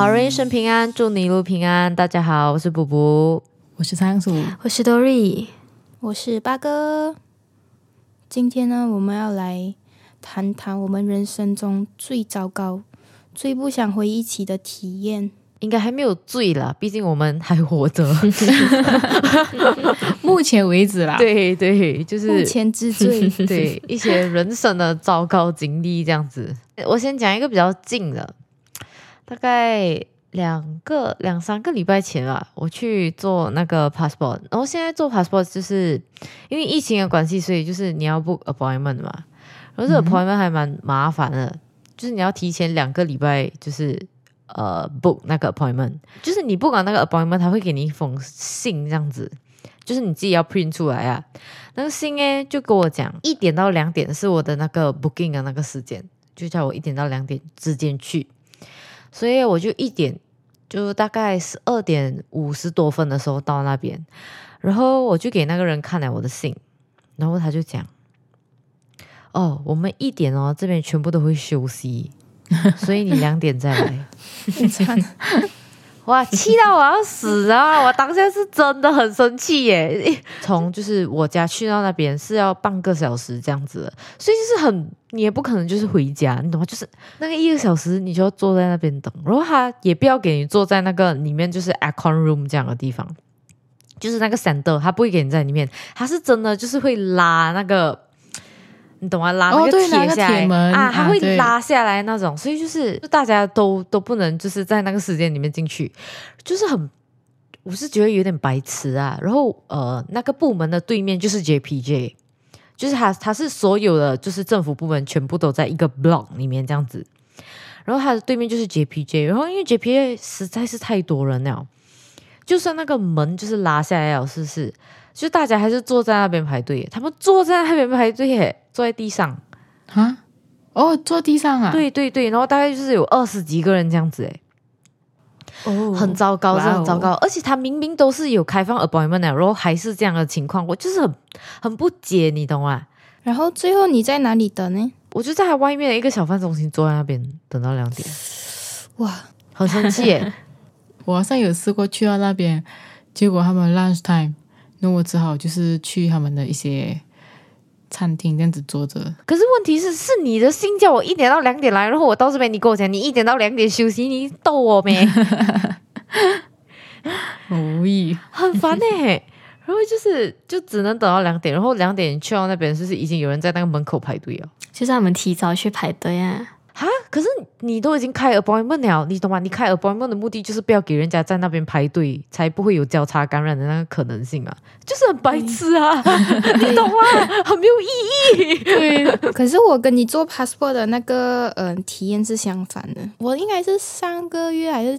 好人一生平安，祝你一路平安。大家好，我是卜卜，我是仓鼠，我是 Dory，我是八哥。今天呢，我们要来谈谈我们人生中最糟糕、最不想回忆起的体验。应该还没有醉了，毕竟我们还活着。目前为止啦，对对，就是目前之最。对一些人生的糟糕经历这样子。我先讲一个比较近的，大概两个两三个礼拜前吧，我去做那个 passport，然后现在做 passport 就是因为疫情的关系，所以就是你要 book appointment 嘛，然后这个 appointment 还蛮麻烦的，就是你要提前两个礼拜，就是。呃，book 那个 appointment，就是你不管那个 appointment，他会给你一封信，这样子，就是你自己要 print 出来啊。那个信诶，就跟我讲，一点到两点是我的那个 booking 的那个时间，就叫我一点到两点之间去。所以我就一点，就大概十二点五十多分的时候到那边，然后我就给那个人看了我的信，然后他就讲，哦，我们一点哦，这边全部都会休息。所以你两点再来，哇，气到我要死啊！我当下是真的很生气耶。从就是我家去到那边是要半个小时这样子，所以就是很你也不可能就是回家，你懂吗？就是那个一个小时你就要坐在那边等，然后他也不要给你坐在那个里面就是 aircon room 这样的地方，就是那个 center，他不会给你在里面，他是真的就是会拉那个。你懂吗？拉那个铁下来啊，它会拉下来那种，所以就是大家都都不能就是在那个时间里面进去，就是很，我是觉得有点白痴啊。然后呃，那个部门的对面就是 JPJ，就是他他是所有的就是政府部门全部都在一个 block 里面这样子，然后他的对面就是 JPJ，然后因为 JPJ 实在是太多人了，就算那个门就是拉下来了，是不是？就大家还是坐在那边排队，他们坐在那边排队，坐在地上啊？哦，坐地上啊？对对对，然后大概就是有二十几个人这样子，哎，哦，很糟糕，真的很糟糕。而且他明明都是有开放 appointment 然后还是这样的情况，我就是很很不解，你懂吗？然后最后你在哪里等呢？我就在外面的一个小贩中心坐在那边等到两点，哇，好生气耶！我好像有试过去到那边，结果他们 lunch time。那我只好就是去他们的一些餐厅这样子坐着。可是问题是，是你的心叫我一点到两点来，然后我到这边，你跟我讲你一点到两点休息，你逗我没？无语，很烦哎。然后就是就只能等到两点，然后两点去到那边，就是已经有人在那个门口排队了。就是他们提早去排队啊。哈，可是你都已经开 appointment 了，你懂吗？你开 appointment 的目的就是不要给人家在那边排队，才不会有交叉感染的那个可能性啊，就是很白痴啊，你懂吗？很没有意义。对，可是我跟你做 passport 的那个呃体验是相反的，我应该是上个月还是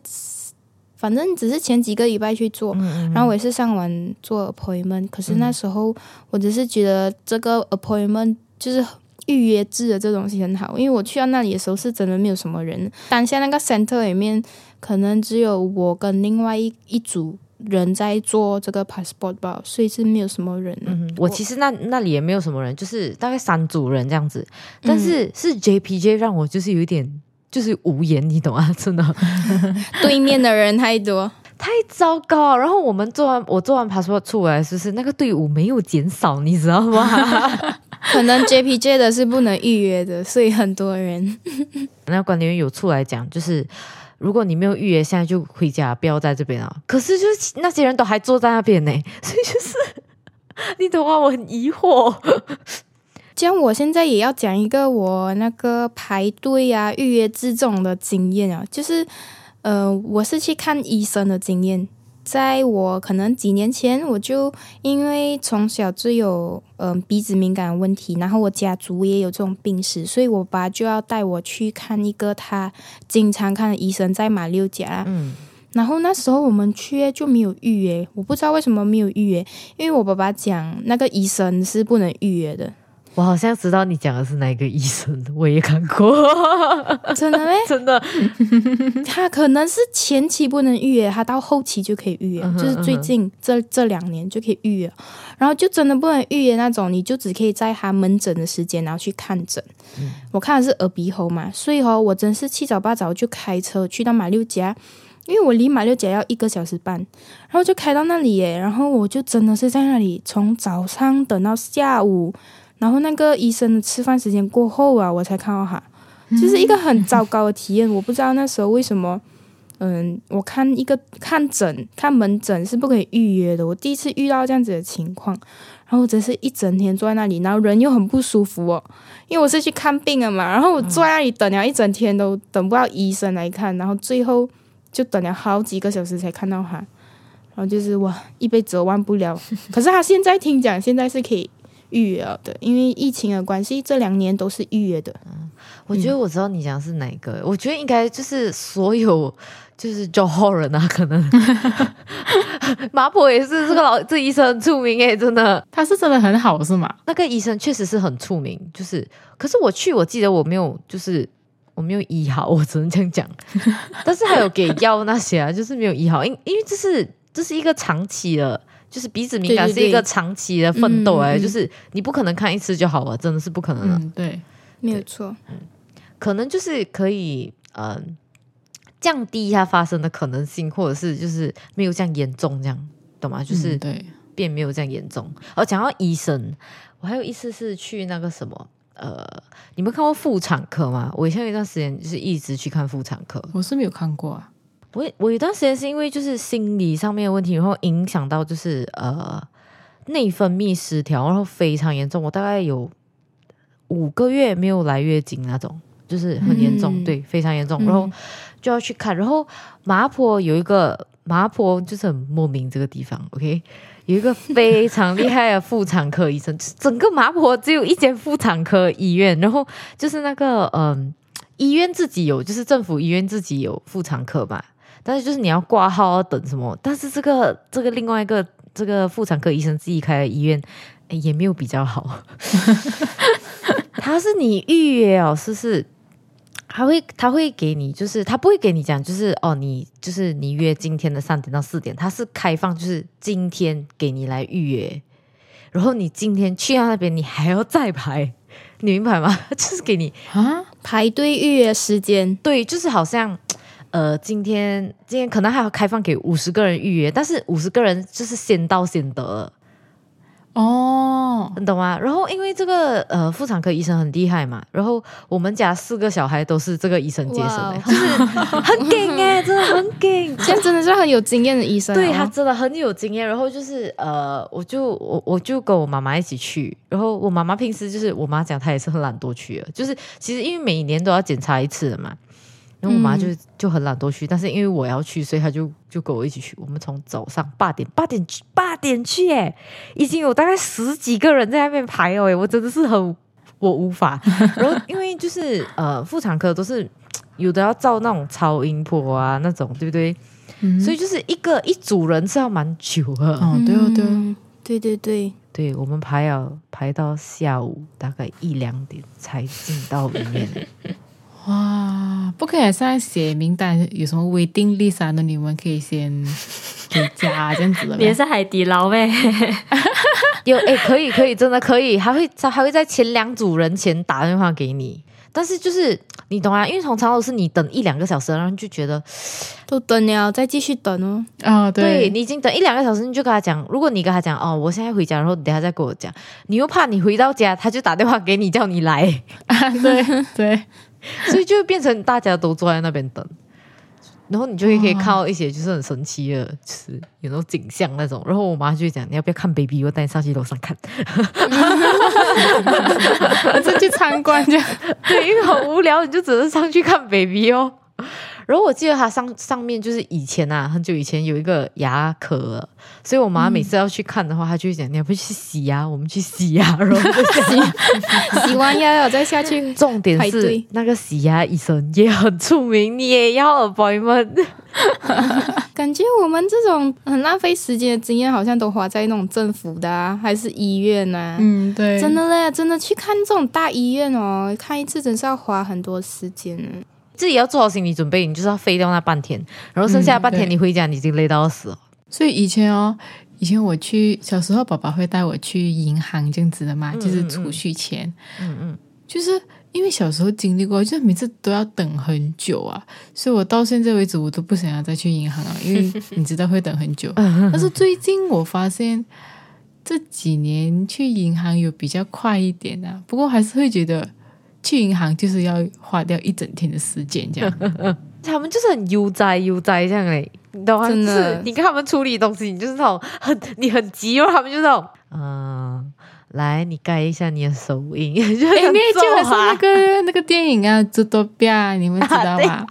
反正只是前几个礼拜去做，然后我也是上完做 appointment，可是那时候我只是觉得这个 appointment 就是。预约制的这东西很好，因为我去到那里的时候是真的没有什么人。当下那个 center 里面可能只有我跟另外一一组人在做这个 passport 吧，所以是没有什么人。嗯，我其实那那里也没有什么人，就是大概三组人这样子。但是是 JPJ 让我就是有一点就是无言，你懂啊？真的，对面的人太多，太糟糕。然后我们做完我做完 passport 出来，是不是那个队伍没有减少？你知道吗？可能 JPJ 的是不能预约的，所以很多人。那管理员有出来讲，就是如果你没有预约，现在就回家，不要在这边啊。可是就是那些人都还坐在那边呢，所以就是你懂吗？我很疑惑。这样，我现在也要讲一个我那个排队啊、预约这种的经验啊，就是呃，我是去看医生的经验。在我可能几年前，我就因为从小就有嗯鼻子敏感问题，然后我家族也有这种病史，所以我爸就要带我去看一个他经常看的医生，在马六甲。嗯，然后那时候我们去就没有预约，我不知道为什么没有预约，因为我爸爸讲那个医生是不能预约的，我好像知道你讲的是哪一个医生，我也看过，真的咩？真的。他可能是前期不能预约，他到后期就可以预约，嗯就是最近这这两年就可以预约，然后就真的不能预约那种，你就只可以在他门诊的时间然后去看诊。我看的是耳鼻喉嘛，所以哦，我真是七早八早就开车去到马六甲，因为我离马六甲要一个小时半，然后就开到那里耶，然后我就真的是在那里从早上等到下午，然后那个医生的吃饭时间过后啊，我才看到他。就是一个很糟糕的体验。我不知道那时候为什么，嗯，我看一个看诊看门诊是不可以预约的。我第一次遇到这样子的情况，然后真是一整天坐在那里，然后人又很不舒服哦，因为我是去看病了嘛，然后我坐在那里等了一整天都等不到医生来看，然后最后就等了好几个小时才看到他，然后就是哇，一辈子都忘不了。可是他现在听讲，现在是可以预约了的，因为疫情的关系，这两年都是预约的。我觉得我知道你讲的是哪一个，我觉得应该就是所有就是 Johor 人啊，可能 麻婆也是这个老这医生很出名诶，真的，他是真的很好是吗？那个医生确实是很出名，就是可是我去，我记得我没有就是。我没有医好，我只能这样讲。但是还有给药那些啊，就是没有医好，因因为这是这是一个长期的，就是鼻子敏感是一个长期的奋斗哎、嗯嗯就是你不可能看一次就好了，真的是不可能的。嗯，对，没有错，可能就是可以呃降低一下发生的可能性，或者是就是没有这样严重，这样懂吗？就是嗯对，变没有这样严重。哦，讲到医生，我还有一次是去那个什么呃，你们看过妇产科吗？我以前有一段时间就是一直去看妇产科。我是没有看过啊。我我有一段时间是因为就是心理上面的问题，然后影响到就是呃内分泌失调，然后非常严重。我大概有五个月没有来月经那种，就是很严重，嗯对，非常严重。然后就要去看，然后麻坡有一个麻坡就是很莫名这个地方，OK。有一个非常厉害的妇产科医生，整个麻坡只有一间妇产科医院，然后就是那个嗯，医院自己有，就是政府医院自己有妇产科嘛，但是就是你要挂号要等什么，但是这个这个另外一个这个妇产科医生自己开的医院诶也没有比较好，他是你预约哦，是是。他会他会给你，就是他不会给你讲，就是哦，你就是你约今天的三点到四点，他是开放，就是今天给你来预约，然后你今天去到那边，你还要再排，你明白吗？就是给你啊，排队预约时间，对，就是好像呃，今天今天可能还要开放给五十个人预约，但是五十个人就是先到先得，哦，你懂吗？然后因为这个呃妇产科医生很厉害嘛，然后我们家四个小孩都是这个医生接生的，就是很劲哎、真的很劲。现在真的是很有经验的医生、对他哦。真的很有经验，然后就是呃，我就我我就跟我妈妈一起去，然后我妈妈平时就是我妈讲她也是很懒惰去的，就是其实因为每年都要检查一次的嘛，然后我妈就、就很懒惰去，但是因为我要去，所以她就就跟我一起去，我们从早上八点八点去八点去耶，已经有大概十几个人在那边排哦，哎，我真的是很我无法，然后因为就是呃妇产科都是有的要照那种超音波啊那种，对不对？嗯所以就是一个一组人是要蛮久的。哦，对哦，对哦，嗯对对对，对我们排要排到下午大概一两点才进到里面。哇，不可以现在写名单，有什么 waiting list 啊？那你们可以先回家这样子的呗。你也是海底捞呗？有哎，可以可以，真的可以，还会他还会在前两组人前打电话给你。但是就是你懂啊，因为通常都是你等一两个小时，然后就觉得都等了，再继续等哦。哦，对对，你已经等一两个小时，你就跟他讲，如果你跟他讲哦，我现在回家，然后你等下再跟我讲，你又怕你回到家，他就打电话给你叫你来，啊 对对，所以就会变成大家都坐在那边等，然后你就会可以看到一些就是很神奇的，就是有那种景象那种。然后我妈就会讲，你要不要看 baby？我带你上去楼上看。就去参观这样。对，因为很无聊，你就只能上去看 baby 哦。然后我记得它上上面就是以前啊，很久以前有一个牙壳，所以我妈每次要去看的话，她就会讲：“你要不去洗牙？我们去洗牙。”然后洗洗完牙了再下去。重点是那个洗牙医生也很出名，你也要 appointment。感觉我们这种很浪费时间的经验，好像都花在那种政府的啊，还是医院啊。嗯，对，真的嘞，真的去看这种大医院哦，看一次真是要花很多时间呢。自己要做好心理准备，你就是要飞掉那半天，然后剩下的半天你回家，你已经累到死了。所以以前哦，以前我去小时候，爸爸会带我去银行这样子的嘛，就是储蓄钱。嗯嗯，就是因为小时候经历过，就是每次都要等很久啊，所以我到现在为止我都不想要再去银行了，因为你知道会等很久。但是最近我发现这几年去银行有比较快一点啊，不过还是会觉得去银行就是要花掉一整天的时间这样。他们就是很悠哉悠哉这样嘞，你懂吗？真的就是你看他们处理东西，你就是那种很你很急，然后他们就那种嗯。来，你盖一下你的手印，就 哎，哎那就好像那个那个电影啊，《猪多比亚》，你们知道吗？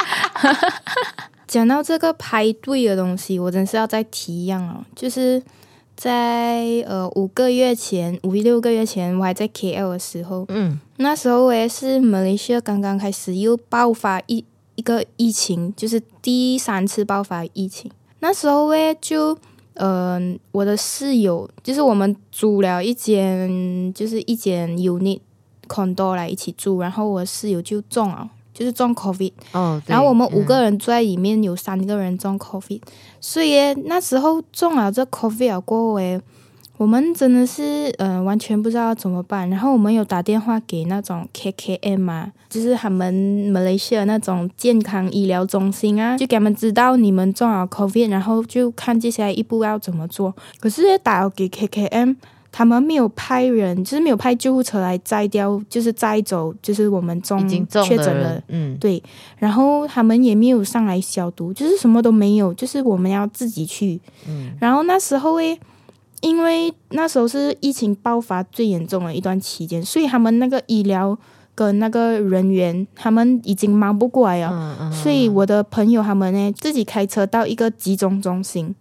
讲到这个排队的东西，我真是要再提一样哦，就是在呃五个月前，五六个月前，我还在 KL 的时候，嗯那时候我也是马来西亚刚刚开始又爆发一一个疫情，就是第三次爆发疫情。那时候诶就，嗯、我的室友就是我们租了一间，就是一间 unit condo 来一起住，然后我的室友就中了，就是中 COVID。哦，然后我们五嗯个人住在里面，有三个人中 COVID，所以耶那时候中了这 COVID 了过后，诶，我们真的是嗯、呃完全不知道怎么办。然后我们有打电话给那种 KKM 啊，就是他们马来西亚那种健康医疗中心啊，就给他们知道你们中了 COVID，然后就看接下来一步要怎么做。可是打了给 KKM。他们没有派人，就是没有派救护车来摘掉，就是摘走，就是我们中确诊了，嗯，对，然后他们也没有上来消毒，就是什么都没有，就是我们要自己去。嗯然后那时候诶，因为那时候是疫情爆发最严重的一段期间，所以他们那个医疗跟那个人员，他们已经忙不过来了。嗯嗯，所以我的朋友他们呢，自己开车到一个集中中心，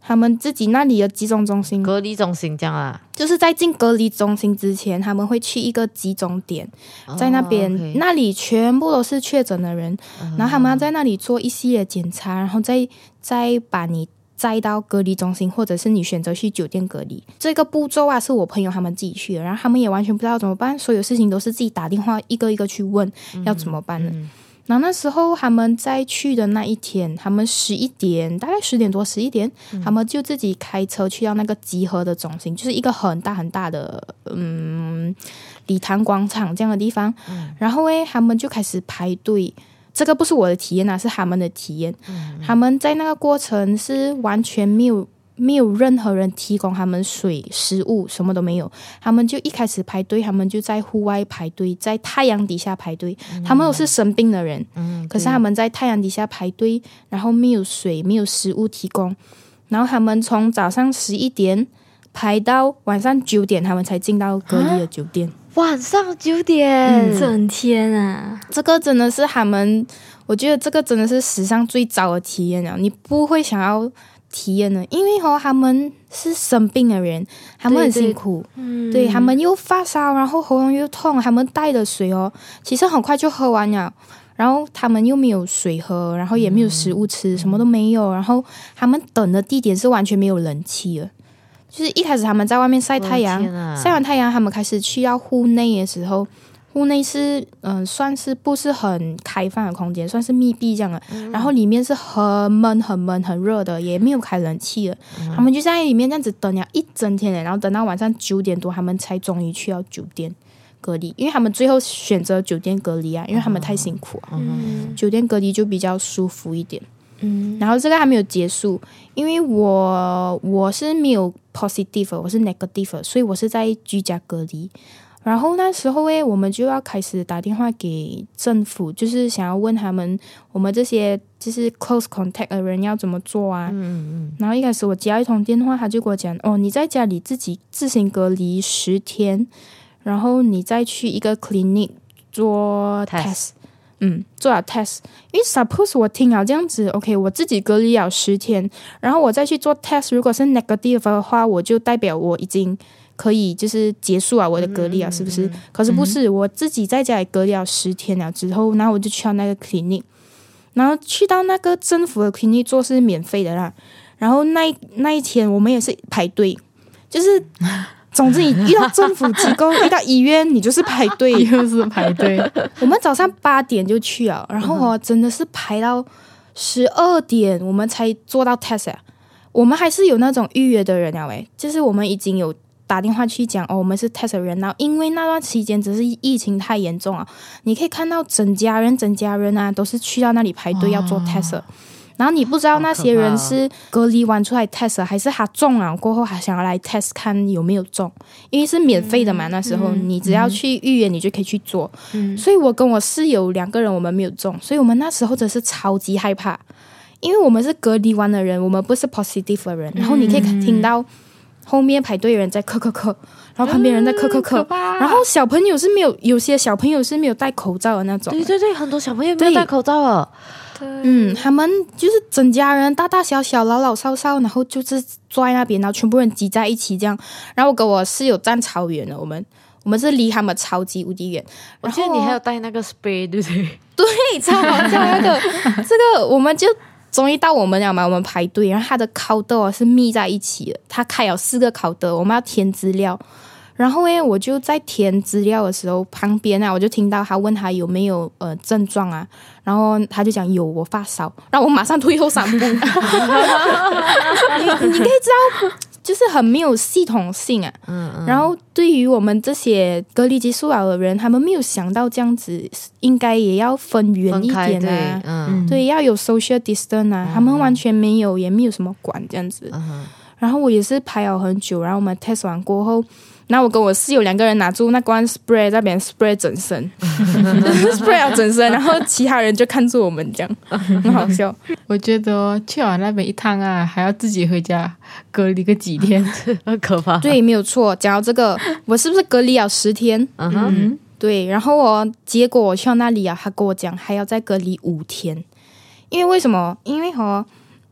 他们自己那里的集中中心隔离中心这样啊，就是在进隔离中心之前，他们会去一个集中点，在那边、那里全部都是确诊的人，然后他们要在那里做一系列检查，然后再再把你载到隔离中心，或者是你选择去酒店隔离。这个步骤啊，是我朋友他们自己去的，然后他们也完全不知道怎么办，所有事情都是自己打电话一个一个去问要怎么办的。嗯然后那时候他们在去的那一天，他们十一点，大概十点多十一点，他们就自己开车去到那个集合的中心，就是一个很大很大的嗯礼堂广场这样的地方。然后诶，他们就开始排队。这个不是我的体验啊，是他们的体验。他们在那个过程是完全没有没有任何人提供他们水、食物，什么都没有。他们就一开始排队，他们就在户外排队，在太阳底下排队。他们都是生病的人，嗯，可是他们在太阳底下排队，然后没有水、没有食物提供，然后他们从早上十一点排到晚上九点，他们才进到隔离的酒店。晚上九点，整天啊，这个真的是他们，我觉得这个真的是史上最早的体验了，你不会想要体验的，因为哦，他们是生病的人，他们很对对辛苦，嗯，对他们又发烧，然后喉咙又痛，他们带的水哦，其实很快就喝完了。然后他们又没有水喝，然后也没有食物吃，什么都没有。然后他们等的地点是完全没有冷气的，就是一开始他们在外面晒太阳晒完太阳，他们开始去到户内的时候，户内是嗯、算是不是很开放的空间，算是密闭这样的。然后里面是很闷、很闷、很热的，也没有开冷气的。他们就在里面这样子等了一整天的，然后等到晚上九点多，他们才终于去到酒店隔离，因为他们最后选择酒店隔离啊，因为他们太辛苦啊。嗯酒店隔离就比较舒服一点。嗯，然后这个还没有结束，因为我我是没有 positive，我是 negative，所以我是在居家隔离。然后那时候诶，我们就要开始打电话给政府，就是想要问他们，我们这些就是 close contact 的人要怎么做啊？嗯嗯然后一开始我接到一通电话，他就跟我讲，哦，你在家里自己自行隔离十天，然后你再去一个 clinic 做 Test test，嗯，做了 test，因为 suppose 我听了这样子，OK，我自己隔离了十天，然后我再去做 test，如果是 negative 的话，我就代表我已经可以就是结束啊我的隔离啊，是不是？可是不是，我自己在家里隔离了十天了之后，然后我就去到那个 clinic，然后去到那个政府的 clinic 做是免费的啦，然后那那一天我们也是排队，就是。总之，你遇到政府机构、遇到医院，你就是排队。又是排队，我们早上八点就去了，然后哦，真的是排到十二点，我们才做到 test 啊。我们还是有那种预约的人啊，喂，就是我们已经有打电话去讲哦，我们是 test 人，然后因为那段期间只是疫情太严重啊，你可以看到整家人、整家人啊，都是去到那里排队要做 test。然后你不知道那些人是隔离完出来 test，还是他中了过后还想要来 test 看有没有中，因为是免费的嘛。那时候你只要去预约，你就可以去做。所以我跟我室友两个人我们没有中，所以我们那时候真是超级害怕，因为我们是隔离完的人，我们不是 positive 的人。然后你可以听到后面排队人在咳咳咳，然后旁边人在咳咳咳，然后小朋友是没有，有些小朋友是没有戴口罩的那种。对对对，很多小朋友没有戴口罩啊。嗯，他们就是整家人，大大小小、老老少少，然后就是坐在那边，然后全部人挤在一起这样。然后我跟我室友站超远的，我们我们是离他们超级无敌远。我记得你还有带那个 spray，对不对？对，超好笑那个。这个我们就终于到我们了嘛，我们排队，然后他的烤豆是密在一起的，他开了四个烤豆，我们要填资料。然后诶，我就在填资料的时候，旁边啊，我就听到他问他有没有呃症状啊，然后他就讲有，我发烧，然后我马上退后三步。你你可以知道，就是很没有系统性啊。嗯嗯。然后对于我们这些隔离结束了的人，他们没有想到这样子，应该也要分远一点啊。嗯。对，要有 social distance 啊，他们完全没有，也没有什么管这样子。嗯。然后我也是排了很久，然后我们 test 完过后。然后我跟我室友两个人拿住那罐 spray 在边 spray 整身，spray 要整身，然后其他人就看住我们这样，很好笑。我觉得去完那边一趟啊，还要自己回家隔离个几天，很 可怕。对，没有错。讲到这个，我是不是隔离了十天？嗯哼，对。然后我结果我去到那里啊，他跟我讲还要再隔离五天，因为为什么？因为哈。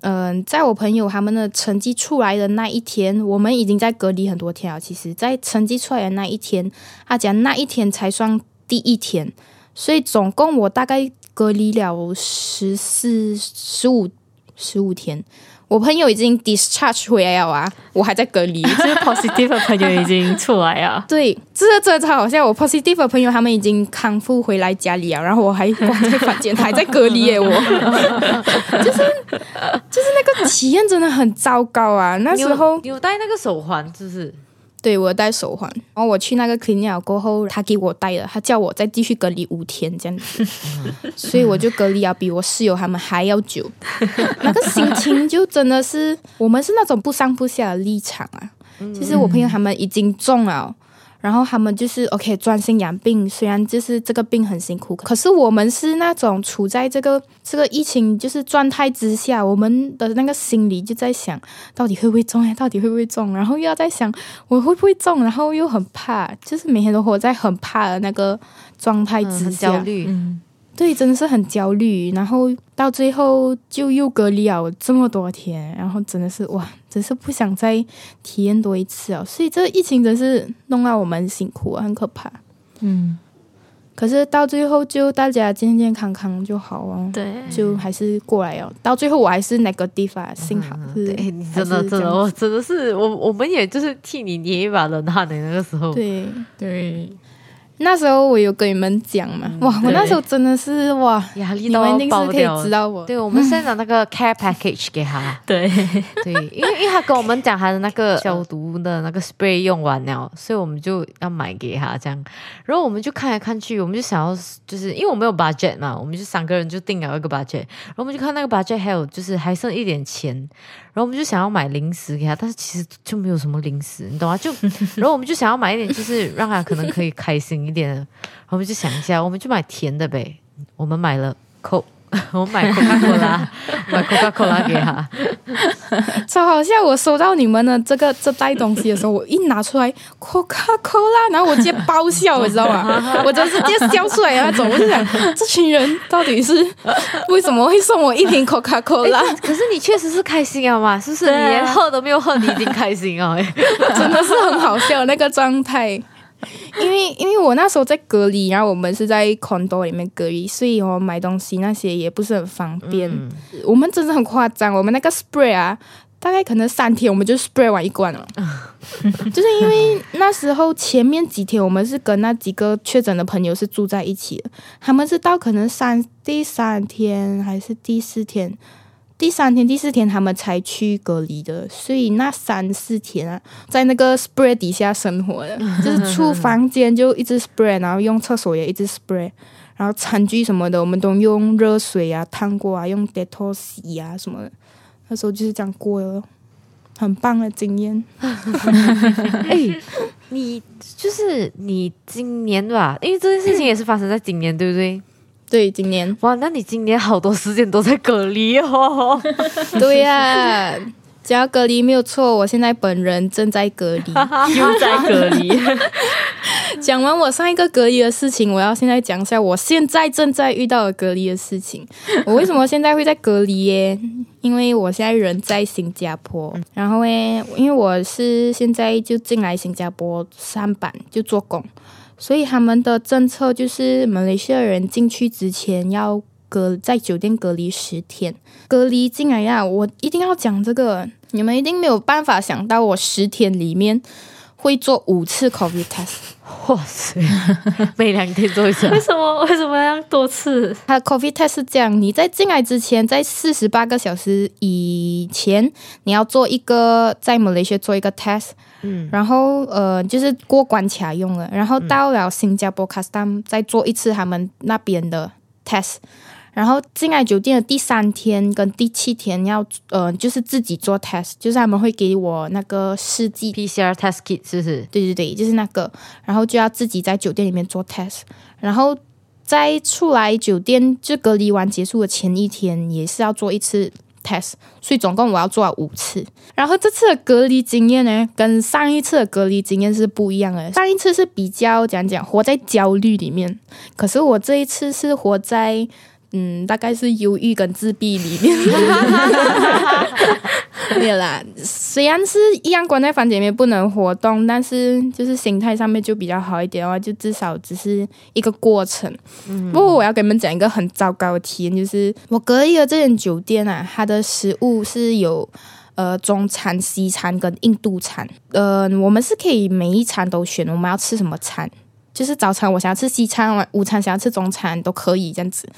嗯，在我朋友他们的成绩出来的那一天，我们已经在隔离很多天了。其实，在成绩出来的那一天，他讲那一天才算第一天，所以总共我大概隔离了十四、十五、十五天。我朋友已经 discharge 回来了啊，我还在隔离。就 是 positive 的朋友已经出来啊。对，这个真的超好笑。我 positive 的朋友他们已经康复回来家里啊，然后我还关在房间，还在隔离耶。我就是就是那个体验真的很糟糕啊。那时候有戴那个手环，是不是？对我戴手环，然后我去那个 clinic 过后，他给我戴了，他叫我再继续隔离五天这样子，所以我就隔离啊比我室友他们还要久，那个心情就真的是，我们是那种不上不下的立场啊。其实我朋友他们已经中了。然后他们就是 OK 专心养病，虽然就是这个病很辛苦，可是我们是那种处在这个这个疫情就是状态之下，我们的那个心里就在想，到底会不会中呀？到底会不会中？然后又要在想我会不会中，然后又很怕，就是每天都活在很怕的那个状态之下，焦虑。对，真的是很焦虑，然后到最后就又隔离了这么多天，然后真的是哇，真是不想再体验多一次啊！所以这疫情真是弄到我们辛苦，很可怕。嗯，可是到最后就大家健健康康就好哦。对，就还是过来哦。到最后我还是那个地方，幸好。对，你真的真的，我真的是我，我们也就是替你捏一把冷汗的那个时候。对对。那时候我有跟你们讲嘛，哇，我那时候真的是哇，压力都爆掉。知道我，对，我们 现在的那个 care package 给他，对。对，因为因为他跟我们讲他的那个 消毒。的那个 spray 用完了，所以我们就要买给他这样。然后我们就看来看去，我们就想要，就是因为我没有 budget 嘛，我们就三个人就定了一个 budget，然后我们就看那个 budget 还有就是还剩一点钱，然然后我们就想要买零食给他，但是其实就没有什么零食，你懂吗？就然后我们就想要买一点，就是让他可能可以开心。一点，然后我们就想一下，我们就买甜的呗。我们买了口 我买 Coca Cola，买 Coca Cola 给他。超好笑！我收到你们的这个这袋东西的时候，我一拿出来 Coca Cola，然后我直接爆笑，你知道吗？我就直接笑出来那种。我就想，这群人到底是为什么会送我一瓶 Coca Cola？可是你确实是开心啊嘛，是不是？你连喝都没有喝，你已经开心哦。哎真的是很好笑那个状态。因为因为我那时候在隔离，然后我们是在 condo 里面隔离，所以我买东西那些也不是很方便。我们真的很夸张，我们那个 spray 啊，大概可能三天我们就 spray 完一罐了。就是因为那时候前面几天我们是跟那几个确诊的朋友是住在一起的，他们是到可能三第三天还是第四天。第三天、第四天他们才去隔离的，所以那三四天啊，在那个 spray 底下生活的，就是出房间就一直 spray，然后用厕所也一直 spray，然后餐具什么的我们都用热水啊烫过啊，用 Dettol 洗啊什么的。那时候就是这样过的，很棒的经验。哎，你就是你今年吧，因为这件事情也是发生在今年，对不对？对，今年哇，那你今年好多时间都在隔离哦。对呀、只要隔离没有错，我现在本人正在隔离。又在隔离，讲完我上一个隔离的事情，我要现在讲一下我现在正在遇到的隔离的事情。我为什么现在会在隔离耶？因为我现在人在新加坡，然后诶，因为我是现在就进来新加坡上班就做工，所以他们的政策就是马来西亚人进去之前要隔在酒店隔离十天。隔离进来呀，我一定要讲这个，你们一定没有办法想到我十天里面会做五次 COVID test。哇塞，每两天做一次啊，为什么为什么要多次？它的 COVID test 是这样：你在进来之前，在四十八个小时以前，你要做一个在马来西亚做一个 test，嗯，然后呃就是过关卡用了，然后到了新加坡 custom 再做一次他们那边的 test。然后进来酒店的第三天跟第七天要呃，就是自己做 test，就是他们会给我那个试剂 PCR test kit 是不是？对对对，就是那个，然后就要自己在酒店里面做 test，然后在出来酒店就隔离完结束的前一天也是要做一次 test，所以总共我要做了五次。然后这次的隔离经验呢，跟上一次的隔离经验是不一样的。上一次是比较讲讲活在焦虑里面，可是我这一次是活在。嗯，大概是忧郁跟自闭里面，没有啦。虽然是一样关在房间里面不能活动，但是就是心态上面就比较好一点的话，就至少只是一个过程。不过我要给你们讲一个很糟糕的体验，就是我隔离的这间酒店啊，它的食物是有。呃，中餐、西餐跟印度餐，呃，我们是可以每一餐都选，我们要吃什么餐，就是早餐我想要吃西餐，晚午餐想要吃中餐都可以这样子。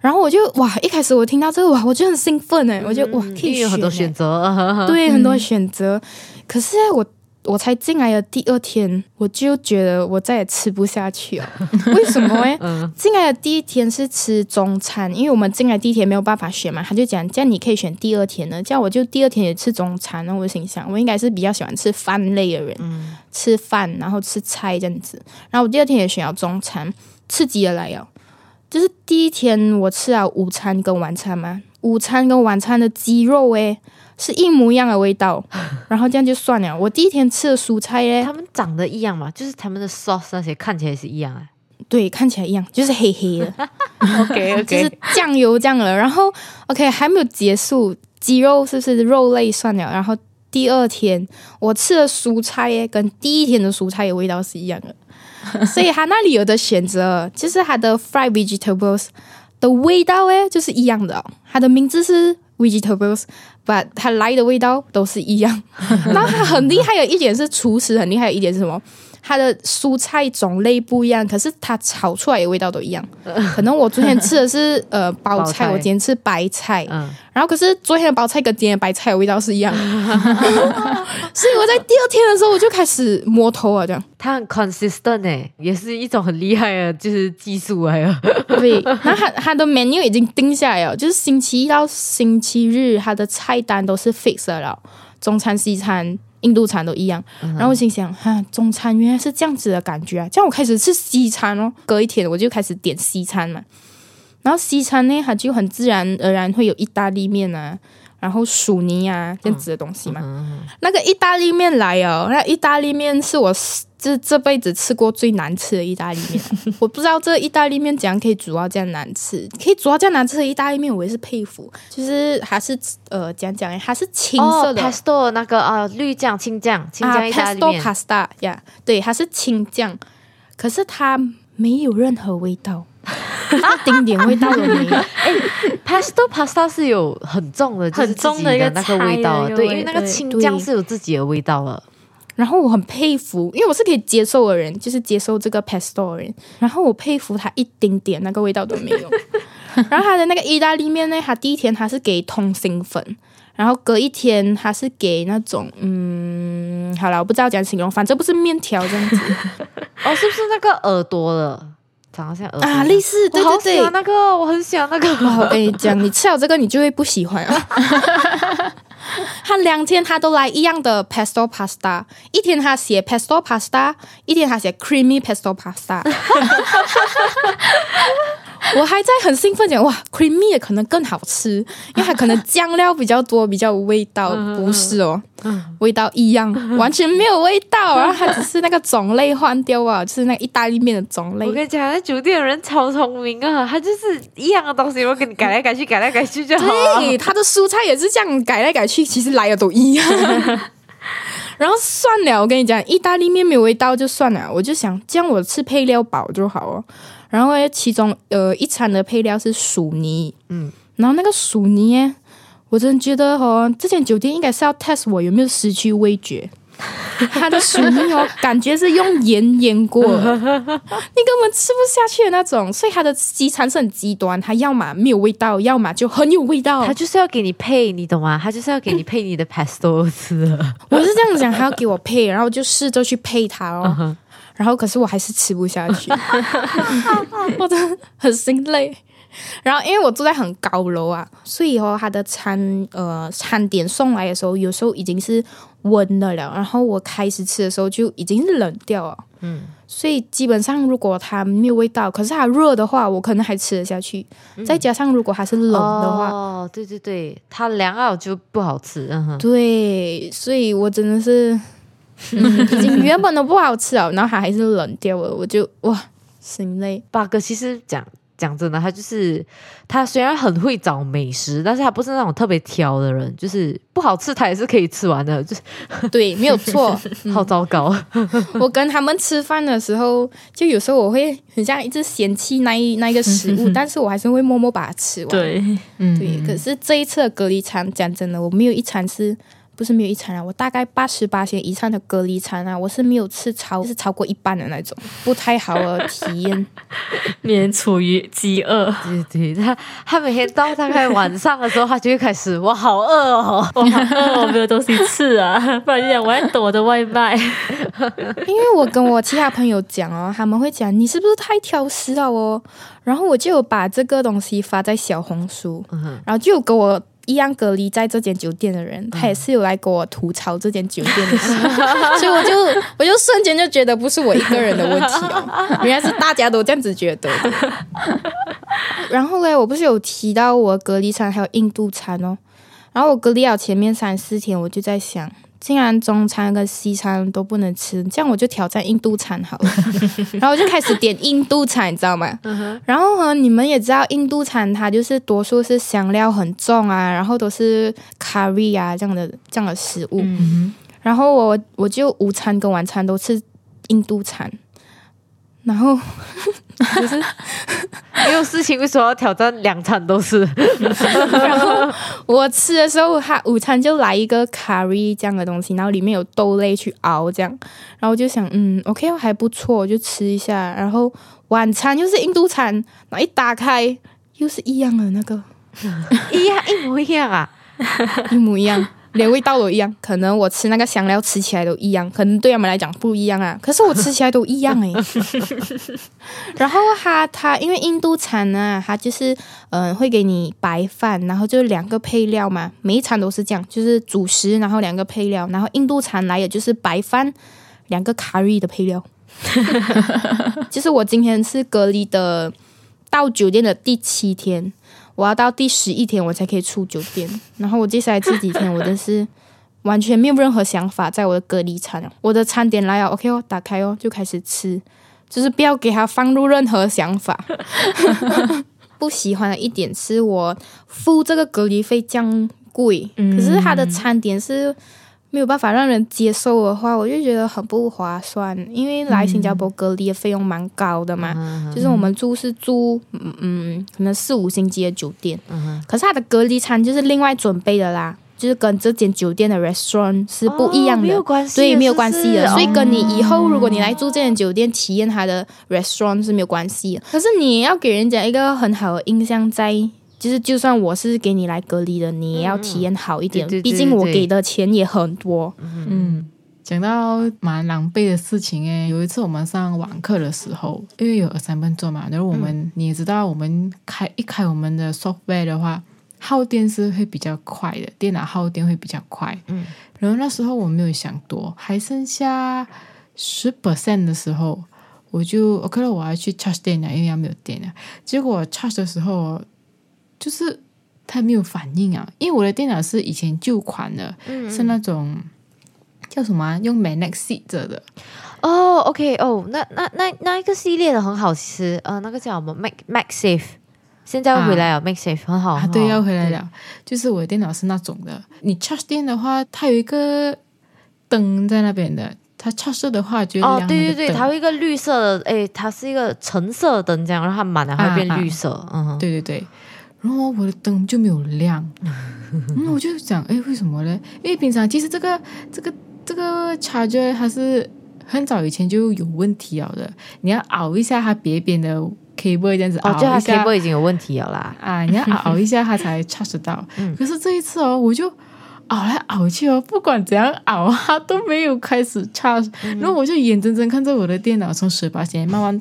然后我就哇，一开始我听到这个哇，我就很兴奋哎，我就哇，可以有很多选择。对，很多选择。可是我我才进来的第二天，我就觉得我再也吃不下去了。为什么诶？嗯进来的第一天是吃中餐，因为我们进来第一天没有办法选嘛，他就讲这样你可以选第二天的，这样我就第二天也吃中餐。然后我心想，我应该是比较喜欢吃饭类的人，吃饭然后吃菜这样子。然后我第二天也选了中餐，刺激的来了。就是第一天我吃了午餐跟晚餐嘛，午餐跟晚餐的鸡肉诶是一模一样的味道，然后这样就算了。我第一天吃的蔬菜诶，他们长得一样嘛，就是他们的 sauce 那些看起来是一样啊。对，看起来一样，就是黑黑的，OK 就是酱油这样了。然后 OK 还没有结束，鸡肉是不是肉类算了？然后第二天我吃的蔬菜耶，跟第一天的蔬菜的味道是一样的，所以他那里有的选择，就是它的 fried vegetables 的味道诶，就是一样的、哦。它的名字是 vegetables，but 它来的味道都是一样。那它很厉害的一点是厨师很厉害的一点是什么？它的蔬菜种类不一样，可是它炒出来的味道都一样。可能我昨天吃的是呃 包菜，我今天吃白菜，嗯，然后可是昨天的包菜跟今天的白菜的味道是一样的，所以我在第二天的时候我就开始摸头啊，这样。它很 consistent 诶，也是一种很厉害的，就是技术来了。对，然后它它的 menu 已经定下来了，就是星期一到星期日它的菜单都是 fix 的了，中餐、西餐、印度餐都一样。然后我心想，哈，中餐原来是这样子的感觉啊！这样我开始吃西餐哦，隔一天我就开始点西餐嘛。然后西餐呢，它就很自然而然会有意大利面啊，然后薯泥啊这样子的东西嘛。那个意大利面来哦，那意大利面是我这这辈子吃过最难吃的意大利面。我不知道这意大利面怎样可以煮到这样难吃，可以煮到这样难吃的意大利面，我也是佩服。就是还是呃，讲讲它是青色的。哦、pesto 那个啊，绿酱、青酱、青酱意大利面。啊、pesto pasta 呀、yeah,，对，它是青酱，可是它没有任何味道。一丁点味道都没有。哎，pesto pasta 是有很重的，很重的一个那个味道，对，因为那个青酱是有自己的味道了。然后我很佩服，因为我是可以接受的人，就是接受这个 pesto 的人。然后我佩服他一丁点那个味道都没有。然后他的那个意大利面呢，他第一天他是给通心粉，然后隔一天他是给那种嗯，好了，我不知道怎样形容，反正不是面条这样子。哦，是不是那个耳朵的？长得像耳朵啊，类似，对对对，那个我很喜欢那个。我跟你讲，你吃了这个，你就会不喜欢啊。他两天他都来一样的 pesto pasta，一天他写 pesto pasta，一天他写 creamy pesto pasta。我还在很兴奋讲哇，creamy 的可能更好吃，因为它可能酱料比较多，比较有味道。不是哦，味道一样，完全没有味道，然后它只是那个种类换掉啊，就是那个意大利面的种类。我跟你讲，那酒店的人超聪明啊，他就是一样的东西，我给你改来改去，改来改去就好。对，他的蔬菜也是这样改来改去，其实来的都一样。然后算了，我跟你讲，意大利面没有味道就算了，我就想这样我吃配料饱就好了。然后其中呃一餐的配料是薯泥，嗯，然后那个薯泥，我真的觉得哦，这间酒店应该是要 test 我有没有失去味觉。它的薯泥哦，感觉是用盐腌过，你根本吃不下去的那种。所以它的西餐是很极端，它要么没有味道，要么就很有味道。它就是要给你配，你懂吗？它就是要给你配你的 pesto 吃。我是这样讲，他要给我配，然后就试着去配它哦。然后可是我还是吃不下去，我真的很心累。然后因为我住在很高楼啊，所以哦，他的餐呃餐点送来的时候，有时候已经是温的了。然后我开始吃的时候就已经是冷掉了。嗯，所以基本上如果它没有味道，可是它热的话，我可能还吃得下去。再加上如果它是冷的话，哦，对对对，它凉了就不好吃。嗯哼，对，所以我真的是。嗯、已经原本都不好吃了，然后它还是冷掉了，我就哇心累。八哥其实讲讲真的，他就是他虽然很会找美食，但是他不是那种特别挑的人，就是不好吃他也是可以吃完的，就是 对，没有错。好糟糕！我跟他们吃饭的时候，就有时候我会很像一直嫌弃那一那一个食物，但是我还是会默默把它吃完。对，对。可是这一次的隔离餐，讲真的，我没有一餐是。不是没有一餐啊，我大概八十八天以上的隔离餐啊，我是没有吃超，是超过一半的那种，不太好的体验。免处于饥饿，对对，他他每天到大概晚上的时候，他就会开始，我好饿哦，我好饿，我没有东西吃啊，不然就讲我要躲我的外卖。因为我跟我其他朋友讲哦，他们会讲你是不是太挑食了哦，然后我就有把这个东西发在小红书，然后就有跟我。一样隔离在这间酒店的人，他也是有来跟我吐槽这间酒店的事，所以我就我就瞬间就觉得不是我一个人的问题哦，原来是大家都这样子觉得。然后嘞，我不是有提到我隔离餐还有印度餐哦，然后我隔离了前面三四天，我就在想。竟然中餐跟西餐都不能吃，这样我就挑战印度餐好了。然后我就开始点印度餐，你知道吗？然后呢，你们也知道印度餐它就是多数是香料很重啊，然后都是 curry 啊这样的这样的食物。然后我我就午餐跟晚餐都吃印度餐。然后就是没有事情，为什么要挑战两餐都是？然后我吃的时候，他午餐就来一个 curry 这样的东西，然后里面有豆类去熬这样，然后我就想，嗯，OK，还不错，我就吃一下。然后晚餐又是印度餐，然后一打开又是一样的那个，一样一模一样啊，一模一样。连味道都一样，可能我吃那个香料吃起来都一样，可能对他们来讲不一样啊。可是我吃起来都一样哎。然后他他因为印度餐呢，他就是嗯会给你白饭，然后就两个配料嘛，每一餐都是这样，就是主食，然后两个配料，然后印度餐来也就是白饭两个 curry 的配料。就是我今天是隔离的到酒店的第七天，我要到第十一天我才可以出酒店。然后我接下来这几天，我真是完全没有任何想法，在我的隔离餐，我的餐点来了，OK 哦，打开哦，就开始吃，就是不要给他放入任何想法。不喜欢的一点是我付这个隔离费这样贵，可是他的餐点是没有办法让人接受的话，我就觉得很不划算。因为来新加坡隔离的费用蛮高的嘛，就是我们住是住嗯嗯，可能四五星级的酒店，可是他的隔离餐就是另外准备的啦。就是跟这间酒店的 restaurant 是不一样的，没有关系，对，没有关系的。所以跟你以后哦如果你来住这间酒店体验它的 restaurant 是没有关系的。可是你要给人家一个很好的印象在，就是就算我是给你来隔离的，你也要体验好一点，毕竟我给的钱也很多。嗯，讲到蛮狼狈的事情诶，有一次我们上网课的时候，因为有 assignment 做嘛，然后我们、你也知道，我们开一开我们的 software 的话，耗电是会比较快的，电脑耗电会比较快。嗯，然后那时候我没有想多，还剩下十 percent 的时候，我就 OK 了，我要去 charge 电脑，因为要没有电了。结果 charge 的时候，就是它没有反应啊，因为我的电脑是以前旧款的，是那种叫什么啊、用着的。哦，OK，哦，那那那那一个系列的很好吃，呃，那个叫什么？Mac Mac Safe，现在要回来了、m a c Safe 很好，啊，很好。对，要回来。了。就是我的电脑是那种的，你 charge 电的话，它有一个灯在那边的，它 charge 的话就哦对对对，它有一个绿色的，诶，它是一个橙色灯，这样，然后它满了，它会变绿色，嗯。哼，对对对，然后我的灯就没有亮，嗯，我就想，哎，为什么呢？因为平常其实这个这个这个 charger 它是很早以前就有问题了的，你要熬一下它别边的 cable 这样子熬一下。cable 已经有问题了啦。啊，你要熬熬一下它才 charge 得到。可是这一次哦，我就熬来熬去哦，不管怎样熬，它都没有开始 charge。然后我就眼睁睁看着我的电脑从十八线慢慢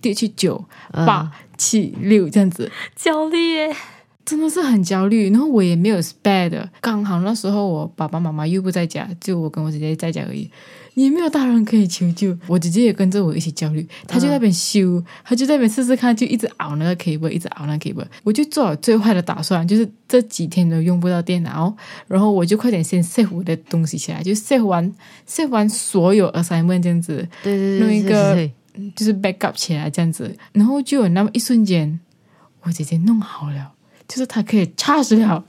跌去九、八、七、六这样子。焦虑耶，真的是很焦虑，然后我也没有 spare 的，刚好那时候我爸爸妈妈又不在家，就我跟我姐姐在家而已，也没有大人可以求救。我姐姐也跟着我一起焦虑，她就在那边修，她就在那边试试看，就一直熬那个 cable，一直熬那个 cable。我就做好最坏的打算，就是这几天都用不到电脑，然后我就快点先 save 我的东西起来，就 save 完 save 完所有 assignment 这样子，对对对弄一个对就是 backup 起来这样子，然后就有那么一瞬间，我姐姐弄好了，就是她可以 charge 了，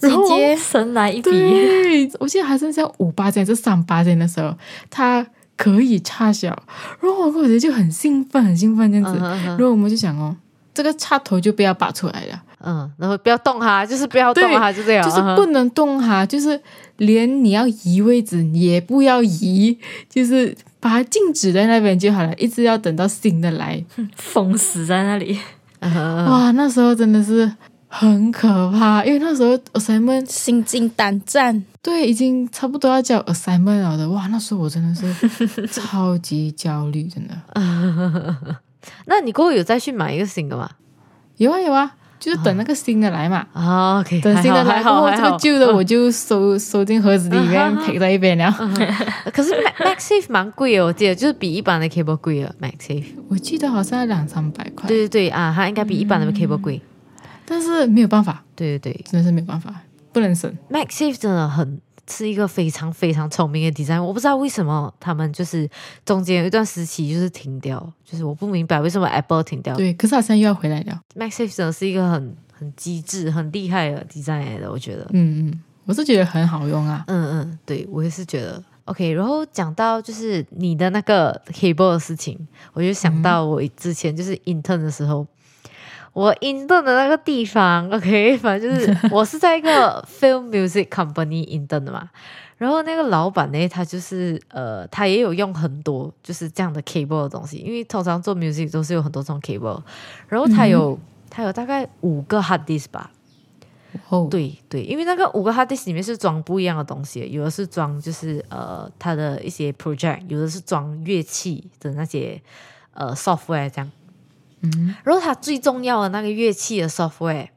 然后姐姐神来一笔，对，我记得还剩下五八千还是三八千的时候，她可以 charge 了，然后我跟我姐姐就很兴奋，很兴奋这样子，然后我们就想哦，这个插头就不要拔出来了。嗯，然后不要动它，就是不要动对它，就这样，就是不能动它，就是连你要移位置也不要移，就是把它静止在那边就好了，一直要等到新的来。封死在那里。哇，那时候真的是很可怕，因为那时候 assignment 心惊胆战，对已经差不多要交 assignment 了的，哇，那时候我真的是 超级焦虑，真的。那你过后有再去买一个新的吗？有啊有啊，就是等那个新的来嘛。等新的来还过后，这个旧的我就收收进盒子里面，陪在一边了。可是 MacSafe 蛮贵哦，我记得就是比一般的 cable 贵了 MacSafe。我记得好像两三百块，对对对啊，它应该比一般的 cable 贵。但是没有办法，对对对真的是没有办法，不能省。，MacSafe 真的很是一个非常非常聪明的 design。我不知道为什么他们就是中间有一段时期就是停掉，就是我不明白为什么 Apple 停掉。对，可是好像又要回来了。MacSafe 真的是一个很很机智、很厉害的 design 来的，我觉得。嗯嗯，我是觉得很好用啊。嗯嗯，对我也是觉得 OK。然后讲到就是你的那个 cable 的事情，我就想到我之前就是 intern 的时候，我 intern 的那个地方，OK，反正就是 我是在一个 film music company intern 的嘛。然后那个老板呢，他就是呃，他也有用很多就是这样的 cable 的东西，因为通常做 music 都是有很多种 cable。然后他有、他有大概五个 hard disk 吧，哦，对对，因为那个五个 hard disk 里面是装不一样的东西，有的是装就是呃他的一些 project，有的是装乐器的那些呃 software 这样。嗯，然后它最重要的那个乐器的 software，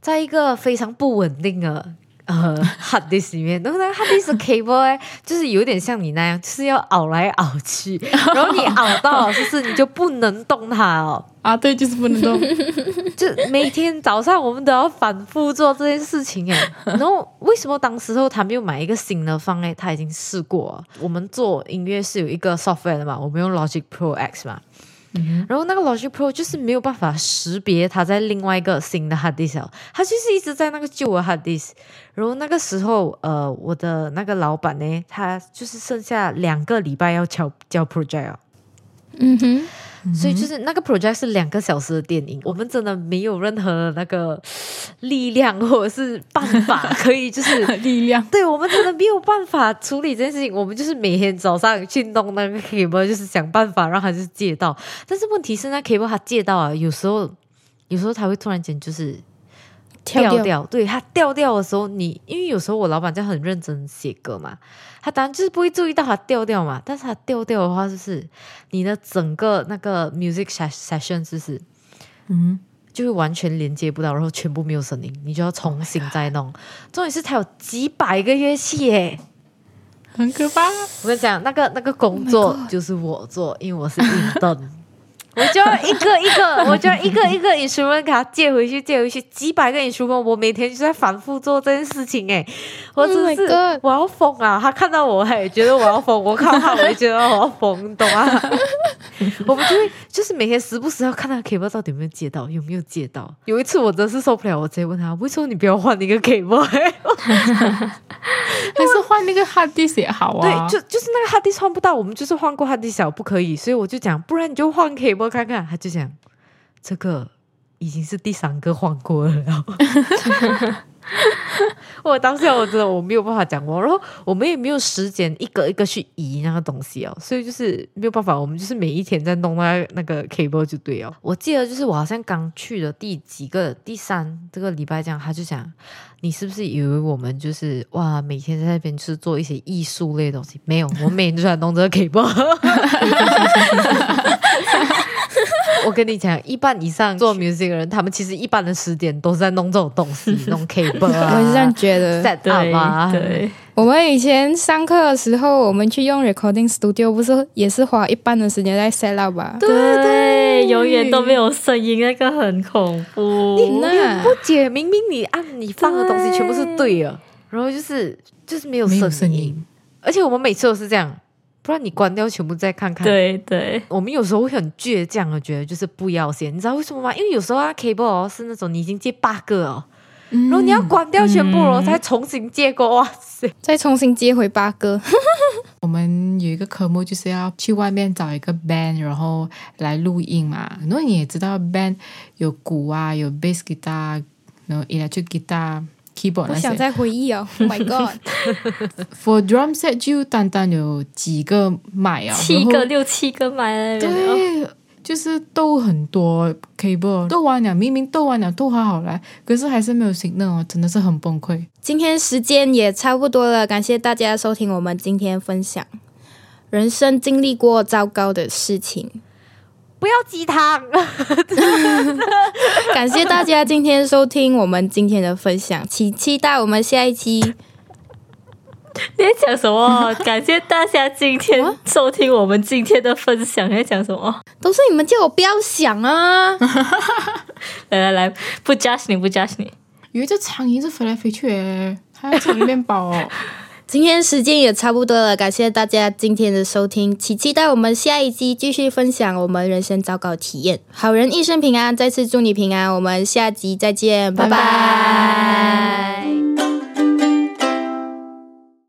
在一个非常不稳定的呃 hard disk 里面，然后那个 hard disk 的 cable 哎，就是有点像你那样，就是要熬来熬去，然后你熬到就是你就不能动它哦。啊，对，就是不能动。就每天早上我们都要反复做这件事情哎，然后为什么当时候他没有买一个新的方哎？他已经试过了。我们做音乐是有一个 software 的嘛，我们用 Logic Pro X 嘛，然后那个 Logic Pro 就是没有办法识别它在另外一个新的 hard disk，它就是一直在那个旧的 hard disk。然后那个时候呃，我的那个老板呢，他就是剩下两个礼拜要交交 project 哦。嗯哼。所以就是那个 project 是两个小时的电影，我们真的没有任何那个力量或者是办法可以就是 力量，对我们真的没有办法处理这件事情。我们就是每天早上去弄那个 cable，就是想办法让他就是借到。但是问题是那 cable 它借到啊，有时候有时候他会突然间就是掉掉，对他掉掉的时候，你因为有时候我老板在很认真写歌嘛。他当然就是不会注意到他掉掉嘛，但是他掉掉的话，就是你的整个那个 music session 就是，嗯，就会完全连接不到，然后全部没有声音，你就要重新再弄。重点是它有几百个乐器耶，很可怕。我跟你讲，那个那个工作就是我做，因为我是运动。我就要一个一个，我就要一个一个 instrument 给他借回去，借回去几百个 instrument，我每天就在反复做这件事情哎，我真是我要疯啊！他看到我还觉得我要疯，我看到他我也觉得我要疯，懂啊？我们就会就是每天时不时要看他 cable 到底有没有借到，有没有借到。有一次我真是受不了，我直接问他，为什么你不要换那个 cable？还是换那个 hard disk 也好啊？对，就就是那个 hard disk 换不到，我们就是换过 hard disk 小不可以，所以我就讲，不然你就换 cable。看看，他就讲这个已经是第三个换过了。我当下我真的我没有办法讲过，然后我们也没有时间一个一个去移那个东西哦，所以就是没有办法，我们就是每一天在弄那那个 cable 就对哦。我记得就是我好像刚去的第几个第三这个礼拜这样，他就讲你是不是以为我们就是哇每天在那边就是做一些艺术类的东西？没有，我每天都在弄这个 cable。我跟你讲，一半以上做 music 的人，他们其实一般的时间都是在弄这种东西，弄 cable 啊。我是这样觉得。对对，我们以前上课的时候，我们去用 recording studio，不是也是花一半的时间在 set up 吧？对对，永远都没有声音，那个很恐怖。你不解，明明你按你放的东西全部是对的，然后就是就是没有声音，而且我们每次都是这样。不然你关掉全部再看看。对对，我们有时候会很倔强的觉得就是不要先，你知道为什么吗？因为有时候啊，cable 是那种你已经接八个哦，然后你要关掉全部了再重新接过，哇塞，再重新接回八个。我们有一个科目就是要去外面找一个 band，然后来录音嘛。然后你也知道 band 有鼓啊，有 bass guitar，然后 electric guitar。我想再回忆哦，Oh my God！For drum set 就单单有几个麦啊，七个六七个麦，对，就是斗很多 keyboard，斗完了明明斗完了都好好来，可是还是没有 signal，真的是很崩溃。今天时间也差不多了，感谢大家收听我们今天分享，人生经历过糟糕的事情。不要鸡汤！感谢大家今天收听我们今天的分享，请期待我们下一期。你在讲什么？感谢大家今天收听我们今天的分享。你在讲什么？都是你们叫我不要想啊！来来来，不 judge 你，不 judge 你。有一只苍蝇是飞来飞去，还要抢面包。今天时间也差不多了，感谢大家今天的收听，请期待我们下一集继续分享我们人生糟糕体验。好人一生平安，再次祝你平安，我们下集再见，拜拜。